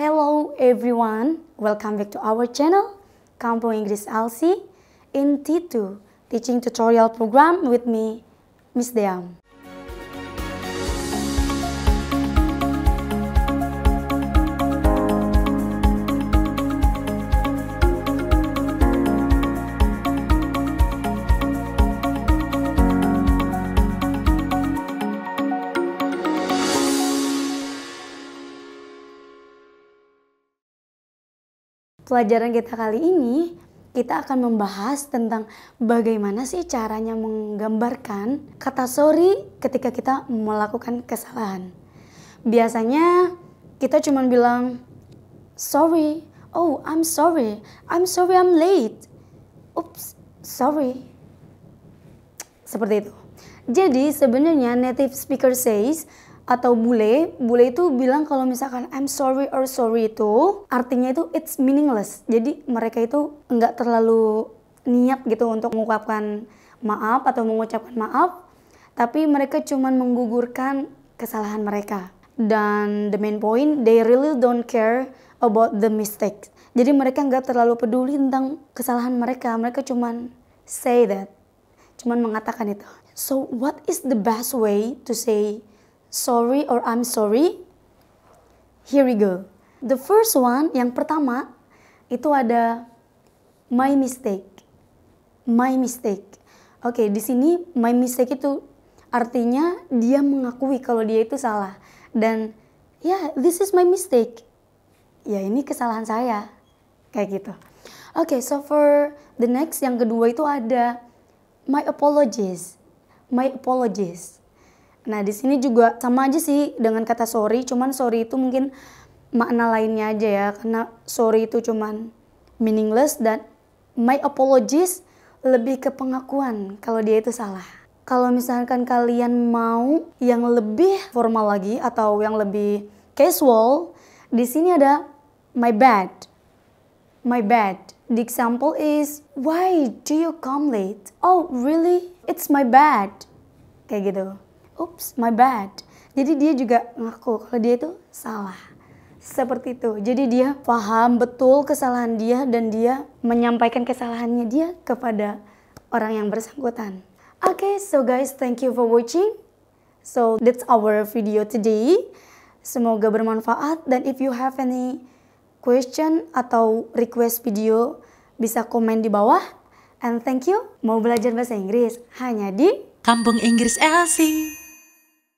Hello everyone, welcome back to our channel, Kampung Inggris Elsie in T2 Teaching Tutorial Program with me, Miss Deam. Pelajaran kita kali ini, kita akan membahas tentang bagaimana sih caranya menggambarkan kata sorry ketika kita melakukan kesalahan. Biasanya kita cuma bilang sorry, oh I'm sorry, I'm sorry I'm late. Oops, sorry. Seperti itu. Jadi sebenarnya native speaker says atau bule, bule itu bilang kalau misalkan I'm sorry or sorry itu artinya itu it's meaningless. Jadi mereka itu nggak terlalu niat gitu untuk mengucapkan maaf atau mengucapkan maaf, tapi mereka cuma menggugurkan kesalahan mereka. Dan the main point, they really don't care about the mistakes. Jadi mereka nggak terlalu peduli tentang kesalahan mereka. Mereka cuma say that, cuma mengatakan itu. So what is the best way to say sorry or I'm sorry? Here we go. The first one, yang pertama, itu ada my mistake. My mistake. Oke, okay, di sini my mistake itu artinya dia mengakui kalau dia itu salah. Dan ya, yeah, this is my mistake. Ya, ini kesalahan saya. Kayak gitu. Oke, okay, so for the next yang kedua itu ada my apologies. My apologies Nah, di sini juga sama aja sih dengan kata sorry, cuman sorry itu mungkin makna lainnya aja ya, karena sorry itu cuman meaningless dan my apologies lebih ke pengakuan kalau dia itu salah. Kalau misalkan kalian mau yang lebih formal lagi atau yang lebih casual, di sini ada my bad. My bad. The example is, why do you come late? Oh, really? It's my bad. Kayak gitu oops my bad. Jadi dia juga ngaku kalau dia itu salah. Seperti itu. Jadi dia paham betul kesalahan dia dan dia menyampaikan kesalahannya dia kepada orang yang bersangkutan. Oke okay, so guys thank you for watching. So that's our video today. Semoga bermanfaat. Dan if you have any question atau request video bisa komen di bawah. And thank you. Mau belajar bahasa Inggris? Hanya di Kampung Inggris Elsie